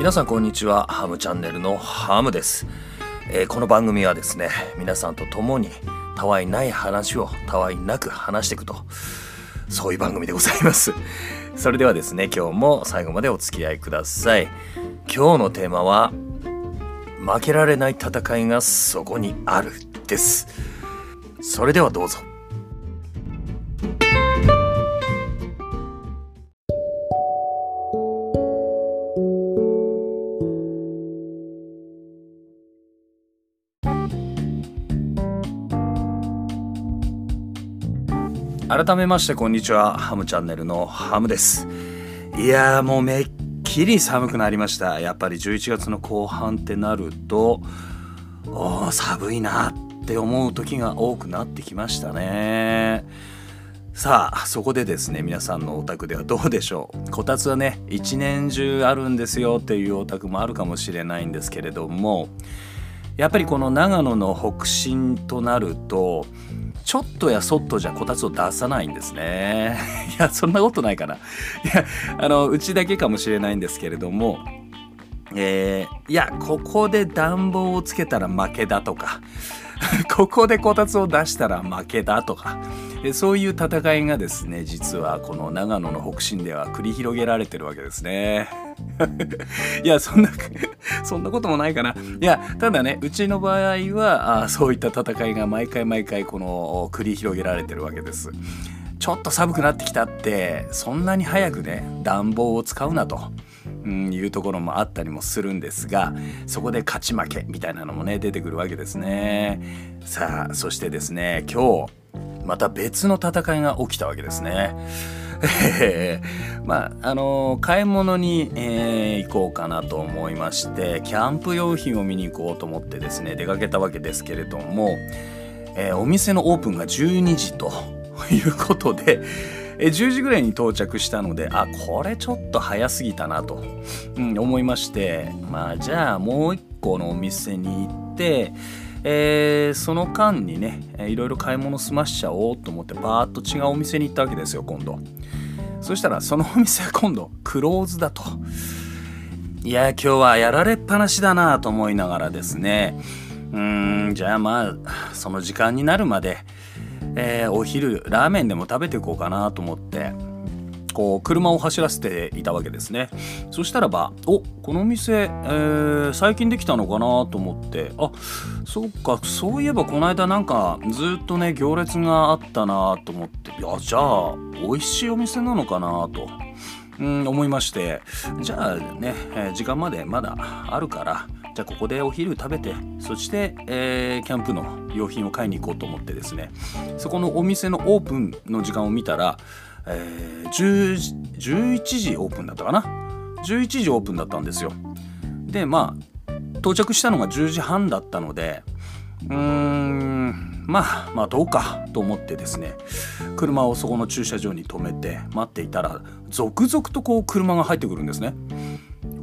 皆さんこんにちは。ハムチャンネルのハムです、えーこの番組はですね皆さんと共にたわいない話をたわいなく話していくとそういう番組でございます。それではですね今日も最後までお付き合いください。今日のテーマは負けられない戦いがそこにあるです。それではどうぞ。改めましてこんにちは。ハムチャンネルのハムです。いやーもうめっきり寒くなりました。やっぱり11月の後半ってなるとお寒いなって思う時が多くなってきましたね。さあそこでですね皆さんのお宅ではどうでしょう。こたつはね一年中あるんですよっていうお宅もあるかもしれないんですけれどもやっぱりこの長野の北進となるとちょっとやそっとじゃこたつを出さないんですね。いやそんなことないかな。いやあのうちだけかもしれないんですけれどもえーいやここで暖房をつけたら負けだとか ここでこたつを出したら負けだとかそういう戦いがですね実はこの長野の北進では繰り広げられてるわけですね。いやそんな そんなこともないかな。いやただねうちの場合はあそういった戦いが毎回毎回この繰り広げられてるわけです。ちょっと寒くなってきたってそんなに早くね暖房を使うなと。うん、いうところもあったりもするんですがそこで勝ち負けみたいなのもね出てくるわけですねさあそしてですね今日また別の戦いが起きたわけですね。まああの買い物に、えー行こうかなと思いましてキャンプ用品を見に行こうと思ってですね出かけたわけですけれども、えーお店のオープンが12時と いうことで、え10時ぐらいに到着したのであこれちょっと早すぎたなと、うん思いましてまあじゃあもう一個のお店に行ってえーその間にねいろいろ買い物済ましちゃおうと思ってバーッと違うお店に行ったわけですよ今度。そしたらそのお店は今度クローズだと。いや今日はやられっぱなしだなと思いながらですね。うーんじゃあまあその時間になるまで、えーお昼ラーメンでも食べていこうかなと思って。こう車を走らせていたわけですねそしたらばおこの店、えー最近できたのかなと思ってあそっかそういえばこの間なんかずっとね行列があったなと思っていやじゃあ美味しいお店なのかなと。うん思いましてじゃあね、えー時間までまだあるからじゃあここでお昼食べてそして、えーキャンプの用品を買いに行こうと思ってですねそこのお店のオープンの時間を見たら、えー11時オープンだったかな？11時オープンだったんですよ。でまあ到着したのが10時半だったのでうーんまあまあどうかと思ってですね車をそこの駐車場に止めて待っていたら続々とこう車が入ってくるんですね。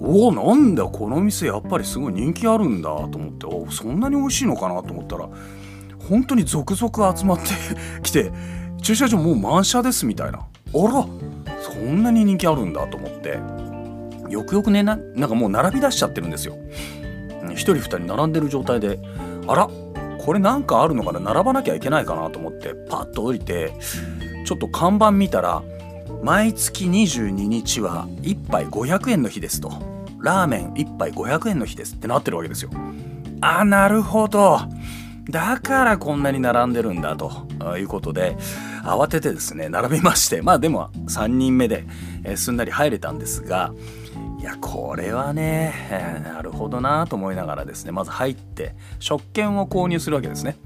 おおなんだこの店やっぱりすごい人気あるんだと思っておそんなに美味しいのかなと思ったら本当に続々集まってきて駐車場もう満車ですみたいな。あらそんなに人気あるんだと思って。よくよくねなんかもう並び出しちゃってるんですよ。1人2人並んでる状態で。あらこれなんかあるのかな並ばなきゃいけないかなと思ってパッと降りてちょっと看板見たら毎月22日は1杯500円の日ですと。ラーメン1杯500円の日ですってなってるわけですよ。あなるほど。だからこんなに並んでるんだと。いうことで慌ててですね並びましてまあでも3人目で、えすんなり入れたんですがいやこれはね、なるほどなと思いながらですねまず入って食券を購入するわけですね。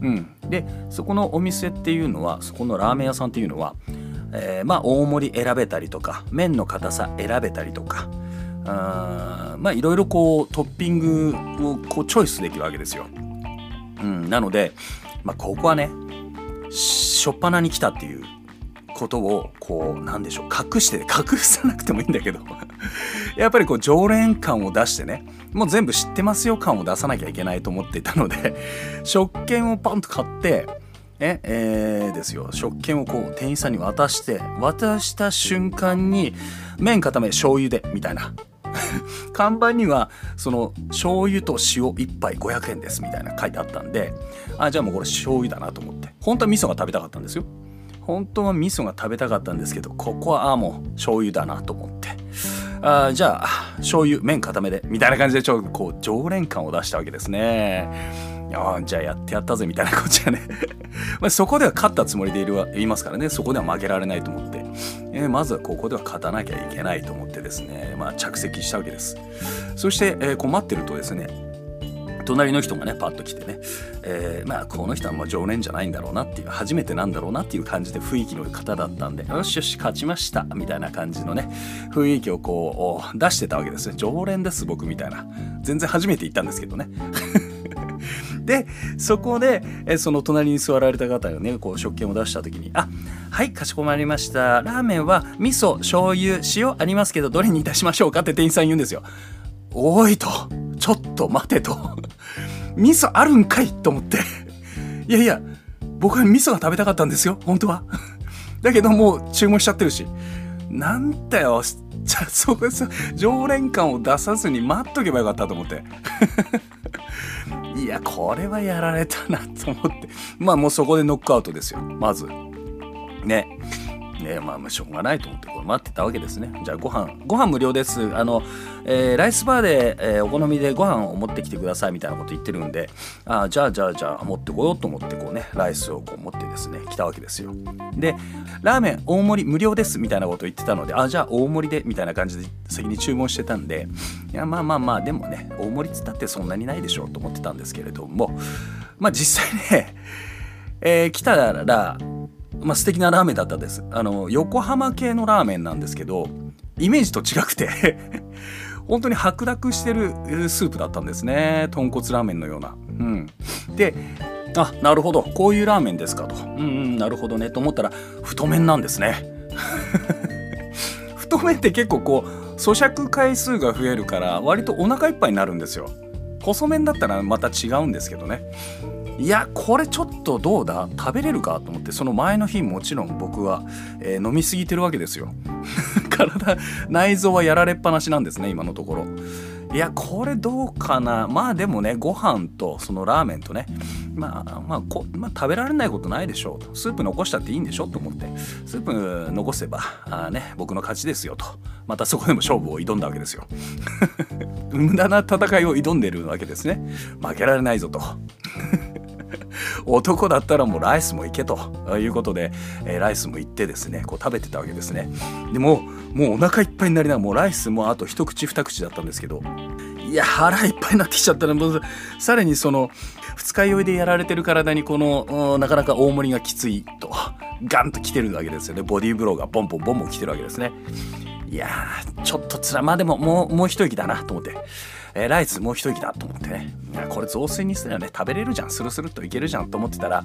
うん、でそこのお店っていうのはそこのラーメン屋さんっていうのは、えーまあ大盛り選べたりとか麺の硬さ選べたりとかあまあいろいろこうトッピングをこうチョイスできるわけですよ。うん、なので、まあ、ここはねしょっぱなに来たっていうことをこうなんでしょう隠して隠さなくてもいいんだけど。やっぱりこう常連感を出してねもう全部知ってますよ感を出さなきゃいけないと思っていたので 食券をパンと買ってええーですよ。食券をこう店員さんに渡して渡した瞬間に麺固め醤油でみたいな。看板にはその醤油と塩1杯500円ですみたいな書いてあったんであじゃあもうこれ醤油だなと思って。本当は味噌が食べたかったんですよ。本当は味噌が食べたかったんですけどここはあもう醤油だなと思って。あじゃあ醤油麺固めでみたいな感じでちょっとこう常連感を出したわけですね。あじゃあやってやったぜみたいなこっちはね。まそこでは勝ったつもりでいる言いますからね。そこでは負けられないと思って、えー、まずはここでは勝たなきゃいけないと思ってですね。まあ着席したわけです。そして、えー、困ってるとですね隣の人がねパッと来てね、えー、まあこの人はもう常連じゃないんだろうなっていう初めてなんだろうなっていう感じで雰囲気の方だったんでよしよし勝ちましたみたいな感じのね雰囲気をこう出してたわけですね。常連です僕みたいな。全然初めて行ったんですけどね。でそこでえその隣に座られた方がねこう食券を出した時に「あはいかしこまりました。ラーメンは味噌醤油塩ありますけどどれにいたしましょうか?」って店員さん言うんですよ。おいと。ちょっと待てと。味噌あるんかいと思って。いやいや僕は味噌が食べたかったんですよ。本当は。だけどもう注文しちゃってるし。なんだよ。じゃあそこさ常連感を出さずに待っとけばよかったと思って。いやこれはやられたなと思って。まあもうそこでノックアウトですよ。まず。ね。ねまあしょうがないと思ってこれ待ってたわけですね。じゃあご飯ご飯無料です。あの、えー、ライスバーで、えー、お好みでご飯を持ってきてくださいみたいなこと言ってるんであじゃあじゃあじゃあ持ってこようと思ってこうねライスをこう持ってですね来たわけですよ。でラーメン大盛り無料ですみたいなこと言ってたのであじゃあ大盛りでみたいな感じで先に注文してたんでいやまあまあまあでもね大盛りっつったってそんなにないでしょうと思ってたんですけれどもまあ実際ねえー、来たらまあ、素敵なラーメンだったです。あの横浜系のラーメンなんですけどイメージと違くて 本当に白濁してるスープだったんですね。豚骨ラーメンのような。うん。であなるほど。こういうラーメンですかと。うんうんなるほどね。と思ったら太麺なんですね。太麺って結構こう咀嚼回数が増えるから割とお腹いっぱいになるんですよ。細麺だったらまた違うんですけどね。いやこれちょっとどうだ？食べれるかと思ってその前の日もちろん僕は、えー、飲みすぎてるわけですよ。体内臓はやられっぱなしなんですね今のところ。いやこれどうかな？まあでもねご飯とそのラーメンとねまあまあこ、まあ、食べられないことないでしょうと。スープ残したっていいんでしょと思って。スープ残せばあね僕の勝ちですよと。またそこでも勝負を挑んだわけですよ。無駄な戦いを挑んでるわけですね。負けられないぞと。男だったらもうライスも行けということで、えー、ライスも行ってですねこう食べてたわけですね。でももうお腹いっぱいになりながらもうライスもあと一口二口だったんですけどいや腹いっぱいになってきちゃったらもうさらにその二日酔いでやられてる体にこのなかなか大盛りがきついとガンと来てるわけですよね。ボディーブローがボンボンボンボン来てるわけですね。いやちょっとつらまあでももうもう一息だなと思って。えー、ライスもう一息だと思ってね。これ雑炊にすればね食べれるじゃん。スルスルっといけるじゃん。と思ってたら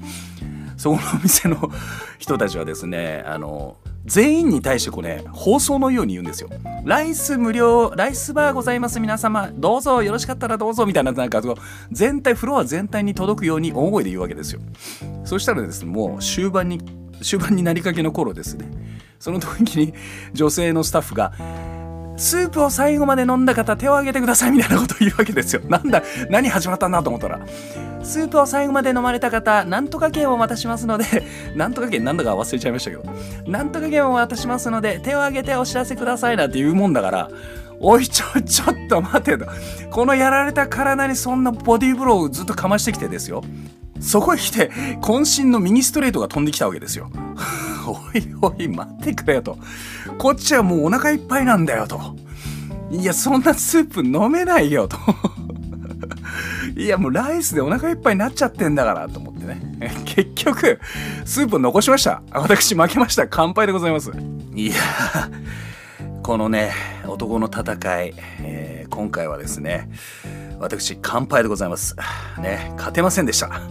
そこのお店の人たちはですねあの全員に対してこれ、ね、放送のように言うんですよ。ライス無料、ライスバーございます。皆様、どうぞ。よろしかったらどうぞ。みたいな、なんか全体、フロア全体に届くように大声で言うわけですよ。そしたらですね、もう終盤に、終盤になりかけの頃ですね、その時に女性のスタッフが、スープを最後まで飲んだ方手を挙げてくださいみたいなことを言うわけですよ。なんだ、何始まったんだと思ったら。スープを最後まで飲まれた方、なんとか券を渡しますので、なんとか券なんだか忘れちゃいましたけど、なんとか券を渡しますので、手を挙げてお知らせくださいなって言うもんだから、おいちょ、ちょっと待てと。このやられた体にそんなボディーブローをずっとかましてきてですよ。そこへ来て、渾身の右ストレートが飛んできたわけですよ。おいおい待ってくれよと。こっちはもうお腹いっぱいなんだよと。いやそんなスープ飲めないよと。いやもうライスでお腹いっぱいになっちゃってんだからと思ってね。結局スープ残しました。私負けました。乾杯でございます。いやこのね男の戦い、えー、今回はですね私乾杯でございます。ね勝てませんでした。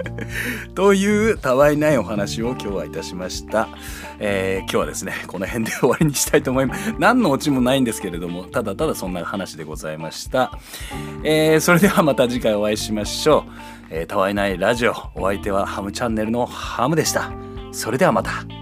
というたわいないお話を今日はいたしました、えー、今日はですねこの辺で終わりにしたいと思います。何のオチもないんですけれどもただただそんな話でございました、えー、それではまた次回お会いしましょう、えー、たわいないラジオお相手はハムチャンネルのハムでした。それではまた。